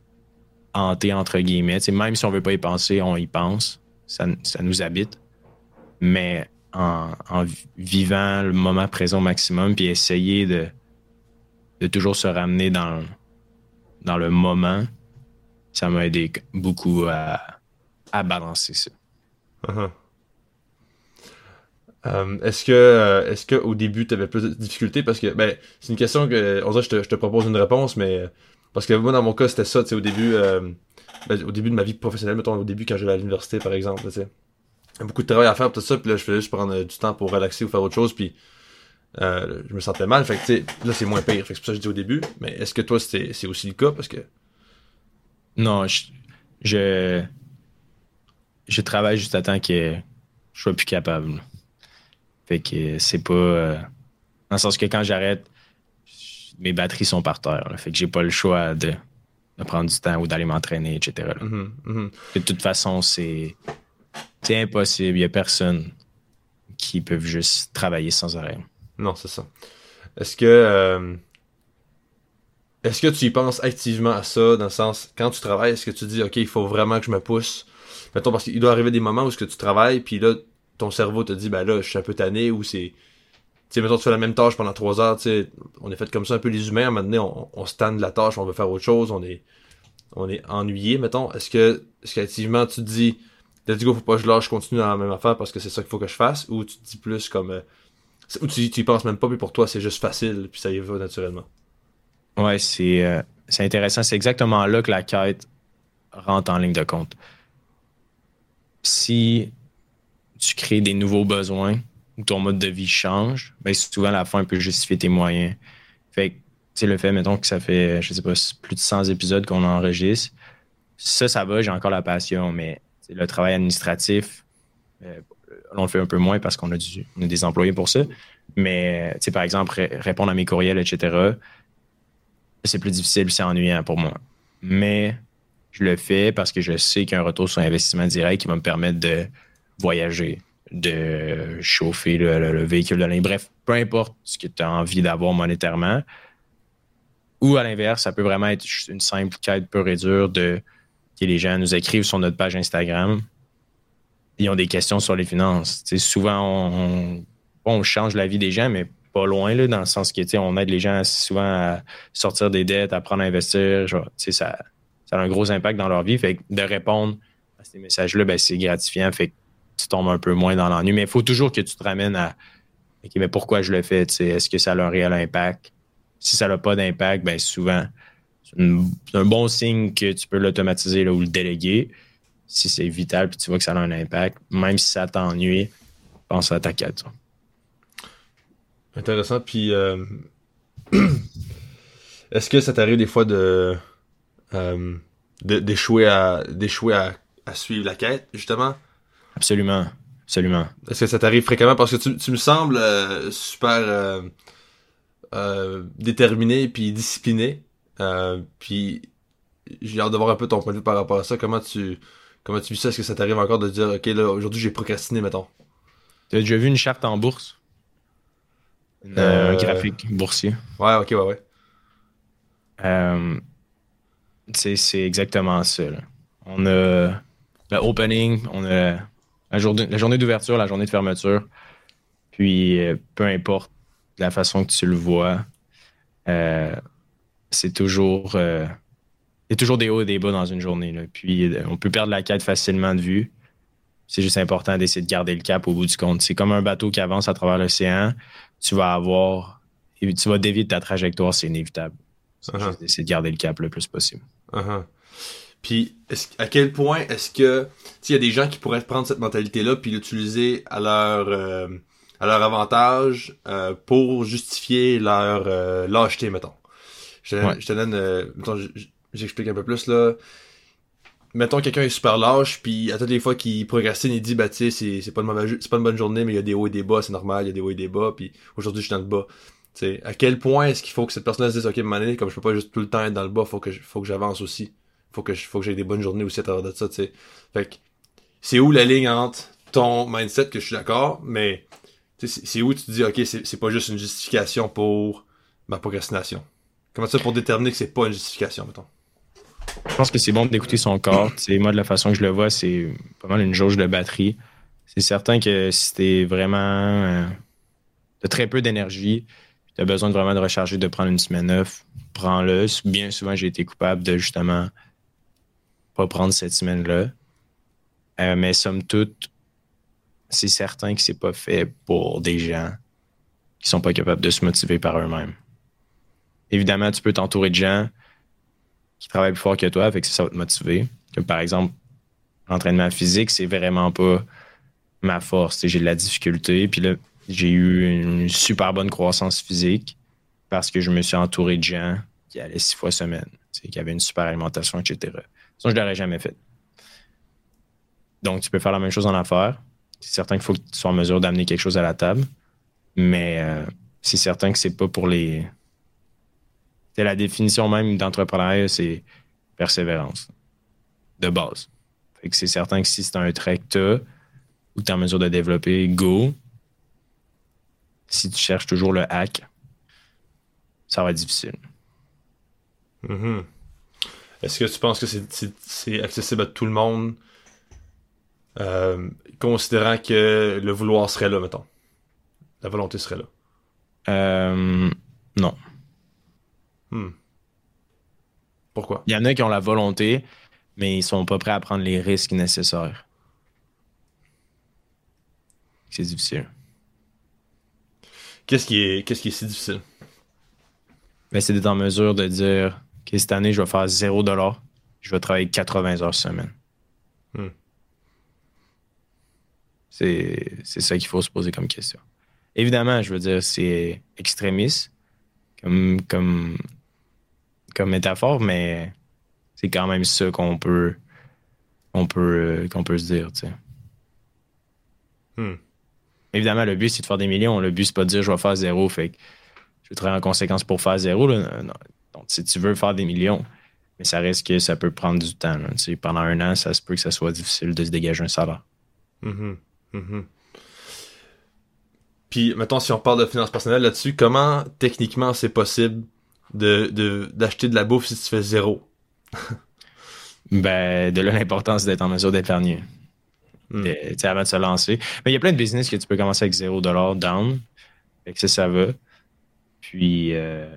hanté, entre guillemets. Tu sais, même si on veut pas y penser, on y pense. Ça, nous habite mais en, en vi- vivant le moment présent au maximum, puis essayer de, toujours se ramener dans, le moment, ça m'a aidé beaucoup à, à balancer ça. Uh-huh. Euh, est-ce que euh, est-ce début tu avais plus de difficultés? Parce que ben c'est une question que on dirait je te, je te propose une réponse mais euh, parce que moi dans mon cas c'était ça tu sais au début ben, au début de ma vie professionnelle mettons au début quand j'allais à l'université par exemple tu sais. Beaucoup de travail à faire tout ça puis là je faisais juste prendre du temps pour relaxer ou faire autre chose puis je me sentais mal. Fait que tu sais là c'est moins pire. Fait que c'est pour ça que je dis au début mais est-ce que toi c'est aussi le cas? Parce que Non, je, je, je travaille juste à temps que je sois plus capable. Fait que c'est pas. euh, dans le sens que quand j'arrête, mes batteries sont par terre. là. Fait que j'ai pas le choix de, de prendre du temps ou d'aller m'entraîner, etc. là. Mhm, mhm. De toute façon, c'est c'est impossible. Il y a personne qui peut juste travailler sans arrêt. Non, c'est ça. Est-ce que euh, est-ce que tu y penses activement à ça dans le sens quand tu travailles, est-ce que tu dis OK, il faut vraiment que je me pousse? Mettons parce qu'il doit arriver des moments où ce que tu travailles puis là ton cerveau te dit ben là, je suis un peu tanné ou c'est tu sais mettons tu fais la même tâche pendant trois heures, tu sais, on est fait comme ça un peu les humains, à on, on se de la tâche, on veut faire autre chose, on est on est ennuyé mettons. Est-ce que est-ce qu'activement tu te dis let's go, faut pas que je lâche, je continue dans la même affaire parce que c'est ça qu'il faut que je fasse ou tu te dis plus comme euh, ou tu, tu y penses même pas, puis pour toi, c'est juste facile, puis ça y va naturellement? Ouais, c'est euh, c'est intéressant. C'est exactement là que la quête rentre en ligne de compte. Si tu crées des nouveaux besoins ou ton mode de vie change, ben souvent la fin peut justifier tes moyens. Fait que, le fait, mettons que ça fait, je sais pas, plus de 100 épisodes qu'on enregistre, ça, ça va, j'ai encore la passion, mais le travail administratif, euh, on le fait un peu moins parce qu'on a, a des employés pour ça. Mais, par exemple, ré- répondre à mes courriels, etc., c'est plus difficile, c'est ennuyant pour moi. Mais je le fais parce que je sais qu'il y a un retour sur investissement direct qui va me permettre de voyager, de chauffer le, le- le véhicule de ligne. Bref, peu importe ce que tu as envie d'avoir monétairement. Ou à l'inverse, ça peut vraiment être juste une simple quête pure et dure de que les gens nous écrivent sur notre page Instagram. Ils ont des questions sur les finances. Souvent, on, change la vie des gens, mais pas loin, là, dans le sens que on aide les gens souvent à sortir des dettes, à apprendre à investir. Genre, ça, ça a un gros impact dans leur vie. Fait que de répondre à ces messages-là, ben, c'est gratifiant. Fait tu tombes un peu moins dans l'ennui. Mais il faut toujours que tu te ramènes à OK, mais pourquoi je le fais? Est-ce que ça a un réel impact? Si ça n'a pas d'impact, ben souvent, c'est un bon signe que tu peux l'automatiser ou le déléguer. Si c'est vital puis tu vois que ça a un impact, même si ça t'ennuie, pense à ta quête. Intéressant. Puis, euh, est-ce que ça t'arrive des fois de euh, d'échouer à à, suivre la quête, justement? Absolument. Absolument. Est-ce que ça t'arrive fréquemment? Parce que tu, tu me sembles euh, super déterminé puis discipliné. puis j'ai hâte de voir un peu ton point de vue par rapport à ça. Comment tu comment tu vis ça? Est-ce que ça t'arrive encore de dire OK là aujourd'hui j'ai procrastiné, mettons? Tu as déjà vu une charte en bourse? Euh, un graphique boursier. Ouais, ok, ouais, ouais. Euh, c'est exactement ça. On a le opening, on a la journée, la journée d'ouverture, la journée de fermeture. Puis, euh, peu importe la façon que tu le vois, c'est toujours, il y a toujours des hauts et des bas dans une journée. Là. Puis, on peut perdre la quête facilement de vue. C'est juste important d'essayer de garder le cap au bout du compte. C'est comme un bateau qui avance à travers l'océan. Tu vas avoir. Tu vas dévier ta trajectoire, c'est inévitable. C'est uh-huh. juste d'essayer de garder le cap le plus possible. Uh-huh. Puis, à quel point est-ce que. Il y a des gens qui pourraient prendre cette mentalité-là puis l'utiliser à leur. Euh, à leur avantage euh, pour justifier leur euh, lâcheté, mettons. Je te, donne, mettons, j'explique un peu plus là mettons quelqu'un est super lâche puis à toutes les fois qu'il progressine il dit bah tu sais c'est pas une c'est pas une bonne journée mais il y a des hauts et des bas c'est normal il y a des hauts et des bas puis aujourd'hui je suis dans le bas tu à quel point est-ce qu'il faut que cette personne se dise ok mané comme je peux pas juste tout le temps être dans le bas faut que faut que j'avance aussi? Faut que faut que j'ai des bonnes journées aussi à travers de ça tu sais fait c'est où la ligne entre ton mindset que je suis d'accord mais c'est où tu te dis ok c'est pas juste une justification pour ma procrastination comment ça pour déterminer que c'est pas une justification mettons? Je pense que c'est bon d'écouter son corps. Moi, de la façon que je le vois, c'est pas mal une jauge de batterie. C'est certain que si t'es vraiment. Euh, t'as très peu d'énergie, tu as besoin vraiment de recharger, de prendre une semaine off, prends-le. Bien souvent, j'ai été coupable de justement pas prendre cette semaine-là. Euh, mais somme toute, c'est certain que c'est pas fait pour des gens qui sont pas capables de se motiver par eux-mêmes. Évidemment, tu peux t'entourer de gens qui travaille plus fort que toi, fait que ça va te motiver. Par exemple, l'entraînement physique, c'est vraiment pas ma force. J'ai de la difficulté. Puis là, j'ai eu une super bonne croissance physique parce que je me suis entouré de gens qui allaient six fois semaine, qui avaient une super alimentation, etc. Sinon, je l'aurais jamais fait. Donc, tu peux faire la même chose en affaires. C'est certain qu'il faut que tu sois en mesure d'amener quelque chose à la table. Mais euh, c'est certain que c'est pas pour les c'est la définition même d'entrepreneuriat, c'est persévérance. De base. Fait que c'est certain que si c'est un trait que ou tu es en mesure de développer, go. Si tu cherches toujours le hack, ça va être difficile. Mm-hmm. Est-ce que tu penses que c'est accessible à tout le monde, euh, considérant que le vouloir serait là, mettons? La volonté serait là? Euh, non. Hmm. Pourquoi? Il y en a qui ont la volonté, mais ils sont pas prêts à prendre les risques nécessaires. C'est difficile. Qu'est-ce qui est, qu'est-ce qui est si difficile? Ben, c'est d'être en mesure de dire que cette année, je vais faire 0 je vais travailler 80 heures semaine. Hmm. C'est, ça qu'il faut se poser comme question. Évidemment, je veux dire, c'est extrémiste comme, comme comme métaphore, mais c'est quand même ça qu'on peut, on peut, qu'on peut se dire, tu sais. Hmm. Évidemment, le but, c'est de faire des millions. Le but, c'est pas de dire je vais faire zéro, fait que je vais travailler en conséquence pour faire zéro. Donc, si tu veux faire des millions, mais ça risque que ça peut prendre du temps. Pendant un an, ça se peut que ça soit difficile de se dégager un salaire. Mm-hmm. Mm-hmm. Puis, mettons, si on parle de finances personnelles là-dessus, comment techniquement c'est possible de, d'acheter de, la bouffe si tu fais zéro? ben, de là l'importance d'être en mesure d'épargner. Hmm. avant de se lancer. Mais il y a plein de business que tu peux commencer avec 0 down. Fait que ça, ça va. Puis, euh,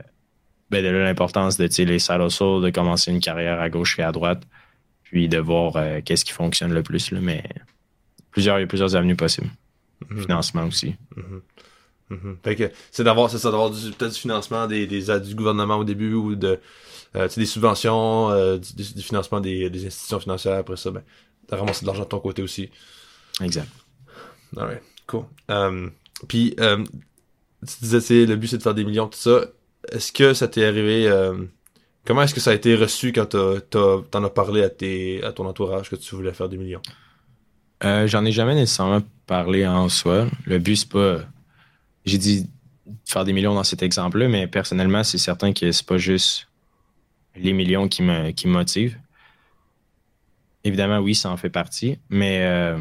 ben, de là l'importance de les side hustle, de commencer une carrière à gauche et à droite. Puis de voir euh, qu'est-ce qui fonctionne le plus. Là, mais plusieurs, il y a plusieurs avenues possibles. Hmm. Financement aussi. Hmm. Mhm. Fait que c'est d'avoir, c'est ça, d'avoir du, peut-être du financement des, des aides du gouvernement au début ou de, euh, des subventions, euh, du, du- financement des, des institutions financières. Après ça, ben, t'as ramasser de l'argent de ton côté aussi. Exact. Alright, cool. Euh, puis, euh, tu disais, c'est le but c'est de faire des millions, tout ça. Est-ce que ça t'est arrivé euh, Comment est-ce que ça a été reçu quand t'en as parlé à tes à ton entourage que tu voulais faire des millions? Euh, J'en ai jamais nécessairement parlé en soi. Le but, c'est pas. J'ai dit faire des millions dans cet exemple-là, mais personnellement, c'est certain que c'est pas juste les millions qui me, qui motivent. Évidemment, oui, ça en fait partie, mais euh,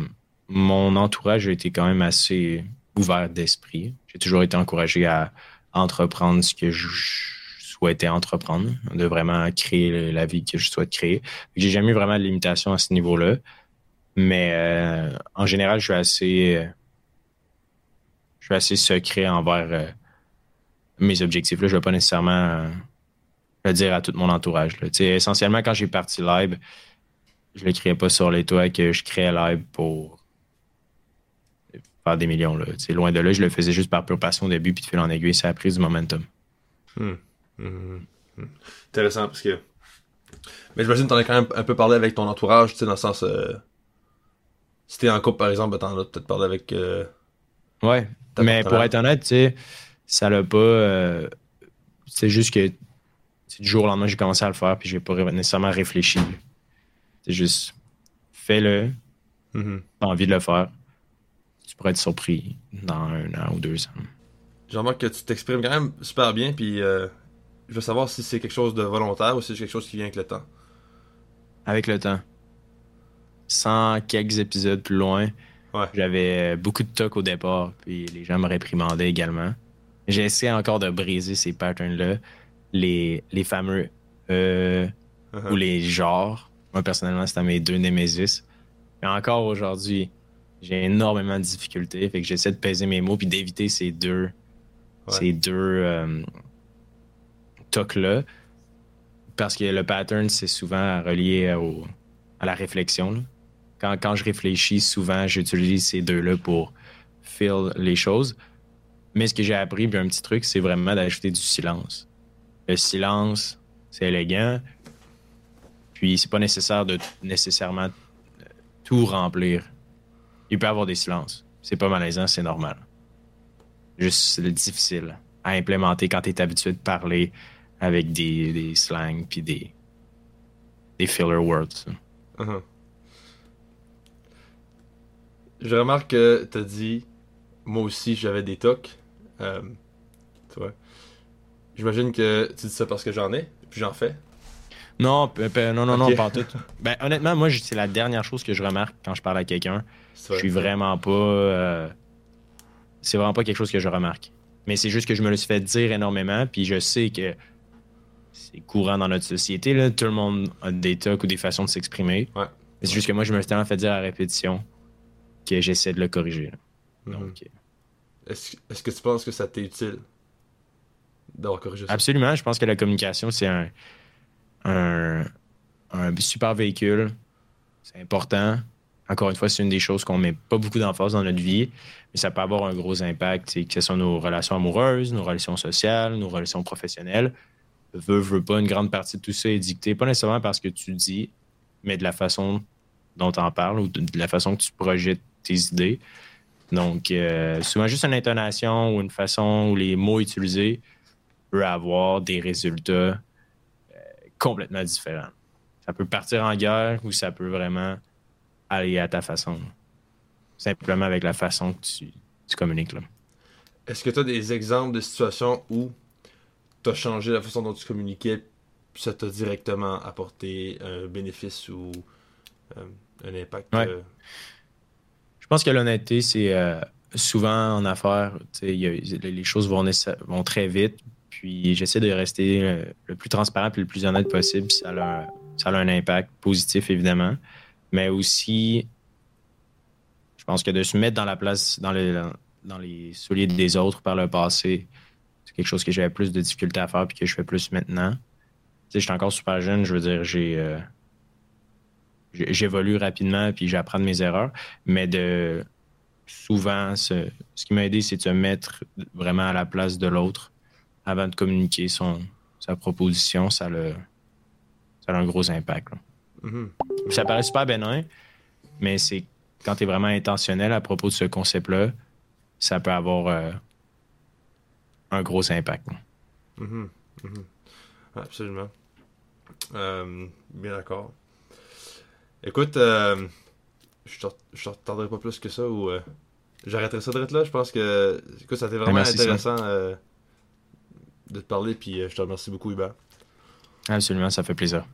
mon entourage a été quand même assez ouvert d'esprit. J'ai toujours été encouragé à entreprendre ce que je souhaitais entreprendre, de vraiment créer la vie que je souhaite créer. J'ai jamais eu vraiment de limitation à ce niveau-là. Mais euh, en général, je suis assez, je suis assez secret envers euh, mes objectifs. Là, je ne vais pas nécessairement euh, le dire à tout mon entourage. Essentiellement, quand j'ai parti live, je ne l'écrivais pas sur les toits que je créais live pour faire des millions. Là. Loin de là, je le faisais juste par pure passion au début, puis de fil en aiguille, ça a pris du momentum. Hmm. Mhm. Hmm. Intéressant parce que. Mais j'imagine que t'en as quand même un peu parlé avec ton entourage, tu sais, dans le sens. Euh... Si t'es en couple, par exemple, t'en as peut-être parlé avec. euh, Ouais. Mais pour être honnête, tu sais, ça l'a pas. euh, c'est juste que du jour au lendemain, j'ai commencé à le faire, puis j'ai pas nécessairement réfléchi. C'est juste fais-le, Mhm. t'as envie de le faire. Pourrais être surpris dans un an ou deux ans. Je remarque que tu t'exprimes quand même super bien, puis euh, je veux savoir si c'est quelque chose de volontaire ou si c'est quelque chose qui vient avec le temps. Avec le temps. Sans quelques épisodes plus loin, Ouais. j'avais beaucoup de tocs au départ, puis les gens me réprimandaient également. J'essaie encore de briser ces patterns-là, les, les fameux euh, Uh-huh. ou les genres. Moi, personnellement, c'était mes deux némésis. Mais encore aujourd'hui, j'ai énormément de difficultés. Fait que j'essaie de peser mes mots puis d'éviter ces deux, Ouais. ces deux euh, tocs-là. Parce que le pattern, c'est souvent relié au, à la réflexion. là. Quand, quand je réfléchis, souvent, j'utilise ces deux-là pour fill les choses. Mais ce que j'ai appris, puis un petit truc, c'est vraiment d'ajouter du silence. Le silence, c'est élégant. Puis c'est pas nécessaire de nécessairement euh, tout remplir. Il peut y avoir des silences. C'est pas malaisant, c'est normal. Juste c'est difficile à implémenter quand tu es habitué de parler avec des, des slangs puis des, des filler words. Uh-huh. Je remarque que t'as dit, moi aussi j'avais des tocs. Euh, tu vois. J'imagine que tu dis ça parce que j'en ai, puis j'en fais. Non, non, non, non, pas en tout. Ben, honnêtement, moi, c'est la dernière chose que je remarque quand je parle à quelqu'un. Je suis vraiment pas. euh, c'est vraiment pas quelque chose que je remarque. Mais c'est juste que je me le suis fait dire énormément, puis je sais que c'est courant dans notre société. Là. Tout le monde a des tocs ou des façons de s'exprimer. Ouais. Mais C'est juste que moi, je me suis tellement fait dire à répétition que j'essaie de le corriger. Mhm. Donc, euh, Est-ce que tu penses que ça t'est utile d'avoir corrigé ça? absolument, je pense que la communication, c'est un, un, un super véhicule. C'est important. Encore une fois, c'est une des choses qu'on met pas beaucoup d'emphase dans notre vie, mais ça peut avoir un gros impact, que ce soit nos relations amoureuses, nos relations sociales, nos relations professionnelles. Veux, veux pas, une grande partie de tout ça est dictée, pas nécessairement parce que tu dis, mais de la façon dont tu en parles ou de, la façon que tu projettes tes idées. Donc, euh, souvent, juste une intonation ou une façon où les mots utilisés peut avoir des résultats euh, complètement différents. Ça peut partir en guerre ou ça peut vraiment aller à ta façon. Simplement avec la façon que tu, tu communiques. Là. Est-ce que tu as des exemples de situations où tu as changé la façon dont tu communiquais, puis ça t'a directement apporté un bénéfice ou euh, un impact? Ouais. euh, Je pense que l'honnêteté, c'est euh, souvent en affaires, a- les choses vont, très vite. Puis j'essaie de rester le plus transparent et le plus honnête possible. puis Ça a, ça a un impact positif, évidemment. Mais aussi, je pense que de se mettre dans la place, dans les, dans les souliers des autres par le passé, c'est quelque chose que j'avais plus de difficulté à faire puis que je fais plus maintenant. Tu sais, je suis encore super jeune, je veux dire, euh, j'ai- J'évolue rapidement puis j'apprends de mes erreurs, mais de souvent, ce, ce qui m'a aidé, c'est de se mettre vraiment à la place de l'autre avant de communiquer son, sa proposition. Ça, le, ça a un gros impact. Mhm. Ça paraît super bénin, mais c'est quand tu es vraiment intentionnel à propos de ce concept-là, ça peut avoir euh, un gros impact. Mhm. Mhm. Absolument. Euh, bien d'accord. Écoute, euh, je te je te retardrai pas plus que ça ou euh, j'arrêterai ça de là. Je pense que écoute, ça a été vraiment Merci, intéressant de te parler puis je te remercie beaucoup Hubert. Absolument, ça fait plaisir.